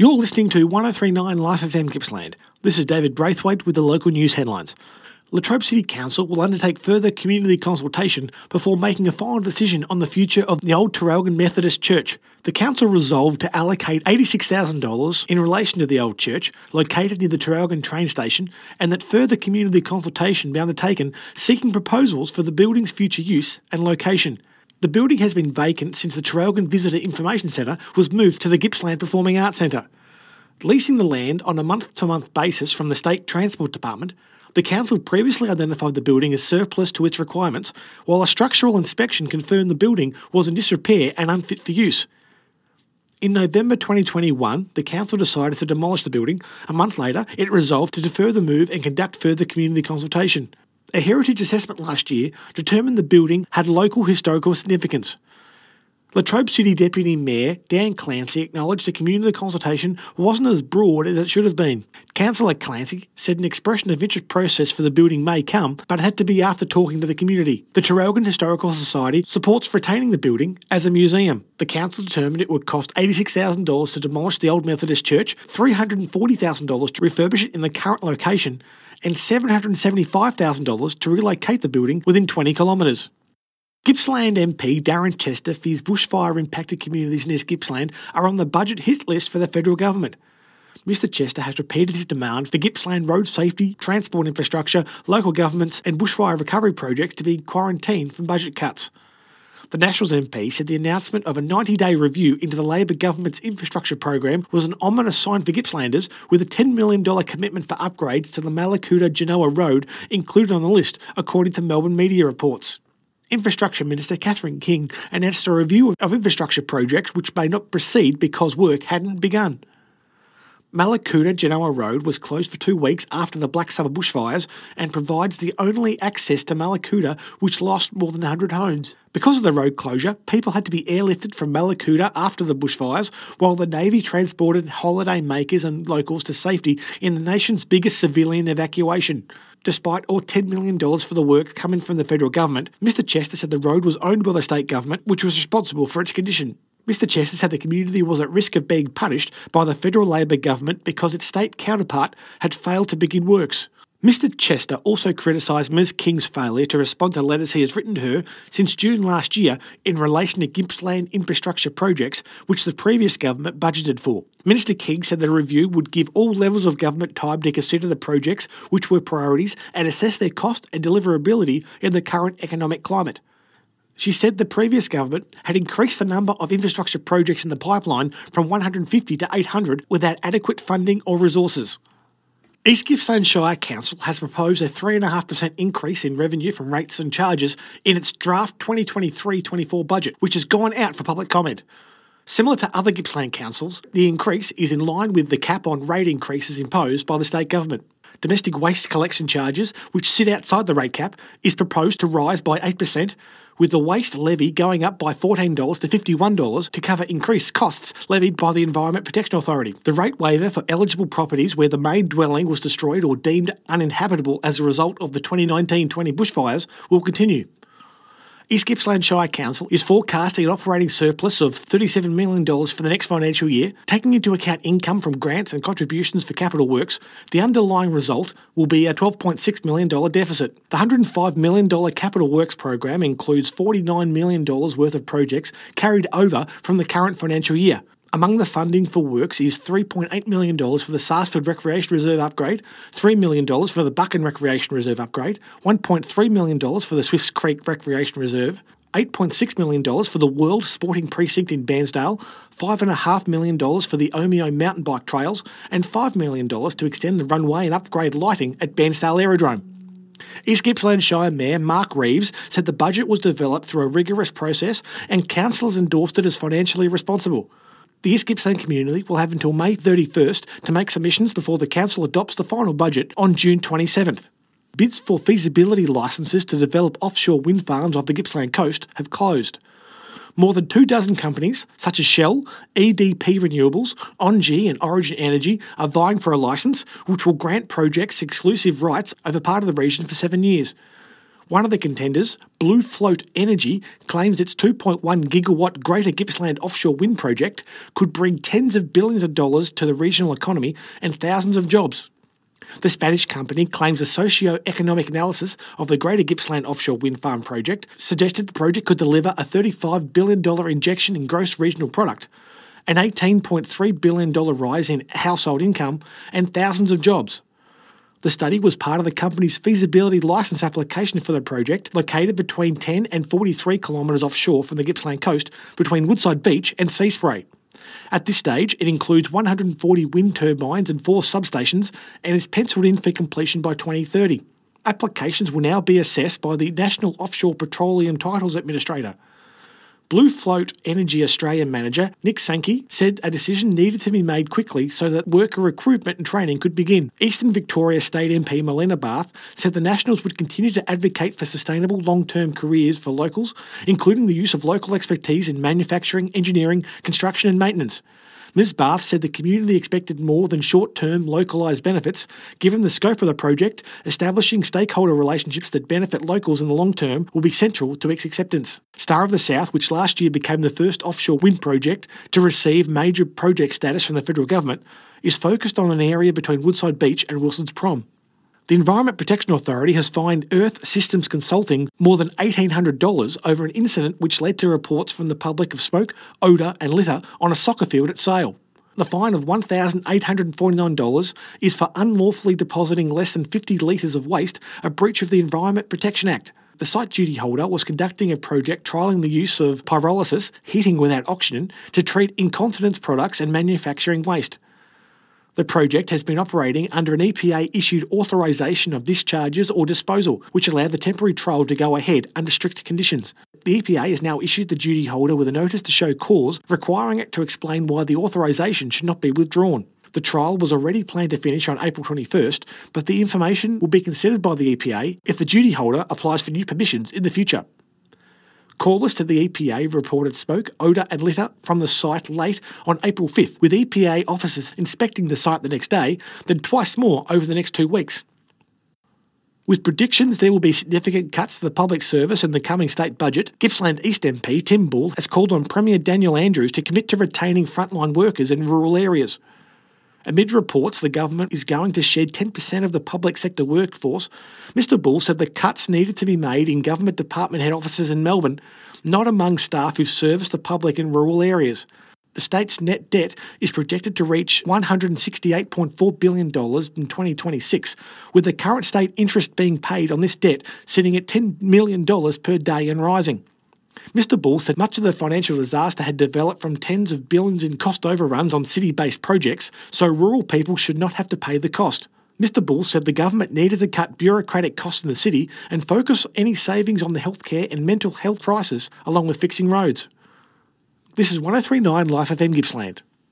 You're listening to 1039 Life FM Gippsland. This is David Braithwaite with the local news headlines. Latrobe City Council will undertake further community consultation before making a final decision on the future of the old Traralgon Methodist Church. The council resolved to allocate $86,000 in relation to the old church, located near the Traralgon train station, and that further community consultation be undertaken seeking proposals for the building's future use and location. The building has been vacant since the Traralgon Visitor Information Centre was moved to the Gippsland Performing Arts Centre. Leasing the land on a month to month basis from the State Transport Department, the council previously identified the building as surplus to its requirements, while a structural inspection confirmed the building was in disrepair and unfit for use. In November 2021, the council decided to demolish the building. A month later, it resolved to defer the move and conduct further community consultation. A heritage assessment last year determined the building had local historical significance. Latrobe City Deputy Mayor Dan Clancy acknowledged the community consultation wasn't as broad as it should have been. Councillor Clancy said an expression of interest process for the building may come, but it had to be after talking to the community. The Traralgon Historical Society supports retaining the building as a museum. The council determined it would cost $86,000 to demolish the old Methodist church, $340,000 to refurbish it in the current location, and $775,000 to relocate the building within 20 kilometres. Gippsland MP Darren Chester fears bushfire impacted communities in East Gippsland are on the budget hit list for the federal government. Mr Chester has repeated his demand for Gippsland road safety, transport infrastructure, local governments, and bushfire recovery projects to be quarantined from budget cuts. The Nationals MP said the announcement of a 90 day review into the Labor government's infrastructure program was an ominous sign for Gippslanders, with a $10 million commitment for upgrades to the Mallacoota Genoa Road included on the list, according to Melbourne media reports. Infrastructure Minister Catherine King announced a review of infrastructure projects which may not proceed because work hadn't begun. Mallacoota Genoa Road was closed for two weeks after the Black Summer bushfires and provides the only access to Mallacoota, which lost more than 100 homes. Because of the road closure, people had to be airlifted from Mallacoota after the bushfires, while the Navy transported holiday makers and locals to safety in the nation's biggest civilian evacuation. Despite all $10 million for the work coming from the federal government, Mr Chester said the road was owned by the state government, which was responsible for its condition. Mr Chester said the community was at risk of being punished by the federal Labor government because its state counterpart had failed to begin works. Mr Chester also criticised Ms King's failure to respond to letters he has written to her since June last year in relation to Gippsland infrastructure projects which the previous government budgeted for. Minister King said the review would give all levels of government time to consider the projects which were priorities and assess their cost and deliverability in the current economic climate. She said the previous government had increased the number of infrastructure projects in the pipeline from 150 to 800 without adequate funding or resources. East Gippsland Shire Council has proposed a 3.5% increase in revenue from rates and charges in its draft 2023 24 budget, which has gone out for public comment. Similar to other Gippsland councils, the increase is in line with the cap on rate increases imposed by the state government. Domestic waste collection charges, which sit outside the rate cap, is proposed to rise by 8%, with the waste levy going up by $14 to $51 to cover increased costs levied by the Environment Protection Authority. The rate waiver for eligible properties where the main dwelling was destroyed or deemed uninhabitable as a result of the 2019 20 bushfires will continue. East Gippsland Shire Council is forecasting an operating surplus of $37 million for the next financial year. Taking into account income from grants and contributions for capital works, the underlying result will be a $12.6 million deficit. The $105 million capital works program includes $49 million worth of projects carried over from the current financial year. Among the funding for works is $3.8 million for the Sarsfield Recreation Reserve upgrade, $3 million for the Buchan Recreation Reserve upgrade, $1.3 million for the Swifts Creek Recreation Reserve, $8.6 million for the World Sporting Precinct in Bairnsdale, $5.5 million for the Omeo mountain bike trails, and $5 million to extend the runway and upgrade lighting at Bairnsdale Aerodrome. East Gippsland Shire Mayor Mark Reeves said the budget was developed through a rigorous process and councillors endorsed it as financially responsible. The East Gippsland community will have until May 31st to make submissions before the Council adopts the final budget on June 27th. Bids for feasibility licences to develop offshore wind farms off the Gippsland coast have closed. More than two dozen companies, such as Shell, EDP Renewables, ENGIE, and Origin Energy, are vying for a licence which will grant projects exclusive rights over part of the region for seven years. One of the contenders, Blue Float Energy, claims its 2.1 gigawatt Greater Gippsland offshore wind project could bring tens of billions of dollars to the regional economy and thousands of jobs. The Spanish company claims a socio-economic analysis of the Greater Gippsland offshore wind farm project suggested the project could deliver a $35 billion injection in gross regional product, an $18.3 billion rise in household income, and thousands of jobs. The study was part of the company's feasibility licence application for the project, located between 10 and 43 kilometres offshore from the Gippsland coast, between Woodside Beach and Seaspray. At this stage, it includes 140 wind turbines and four substations and is penciled in for completion by 2030. Applications will now be assessed by the National Offshore Petroleum Titles Administrator. Blue Float Energy Australia manager Nick Sankey said a decision needed to be made quickly so that worker recruitment and training could begin. Eastern Victoria State MP Melina Bath said the Nationals would continue to advocate for sustainable long term careers for locals, including the use of local expertise in manufacturing, engineering, construction, and maintenance. Ms. Bath said the community expected more than short term localised benefits. Given the scope of the project, establishing stakeholder relationships that benefit locals in the long term will be central to its acceptance. Star of the South, which last year became the first offshore wind project to receive major project status from the federal government, is focused on an area between Woodside Beach and Wilson's Prom. The Environment Protection Authority has fined Earth Systems Consulting more than $1,800 over an incident which led to reports from the public of smoke, odour, and litter on a soccer field at Sale. The fine of $1,849 is for unlawfully depositing less than 50 litres of waste, a breach of the Environment Protection Act. The site duty holder was conducting a project trialling the use of pyrolysis, heating without oxygen, to treat incontinence products and manufacturing waste. The project has been operating under an EPA issued authorisation of discharges or disposal, which allowed the temporary trial to go ahead under strict conditions. The EPA has now issued the duty holder with a notice to show cause, requiring it to explain why the authorisation should not be withdrawn. The trial was already planned to finish on April 21st, but the information will be considered by the EPA if the duty holder applies for new permissions in the future. Callers to the EPA reported smoke, odour, and litter from the site late on April 5th, with EPA officers inspecting the site the next day, then twice more over the next two weeks. With predictions there will be significant cuts to the public service in the coming state budget, Gippsland East MP Tim Bull has called on Premier Daniel Andrews to commit to retaining frontline workers in rural areas. Amid reports the government is going to shed 10% of the public sector workforce, Mr. Bull said the cuts needed to be made in government department head offices in Melbourne, not among staff who service the public in rural areas. The state's net debt is projected to reach $168.4 billion in 2026, with the current state interest being paid on this debt sitting at $10 million per day and rising. Mr. Bull said much of the financial disaster had developed from tens of billions in cost overruns on city based projects, so rural people should not have to pay the cost. Mr. Bull said the government needed to cut bureaucratic costs in the city and focus any savings on the healthcare and mental health crisis, along with fixing roads. This is 1039 Life FM Gippsland.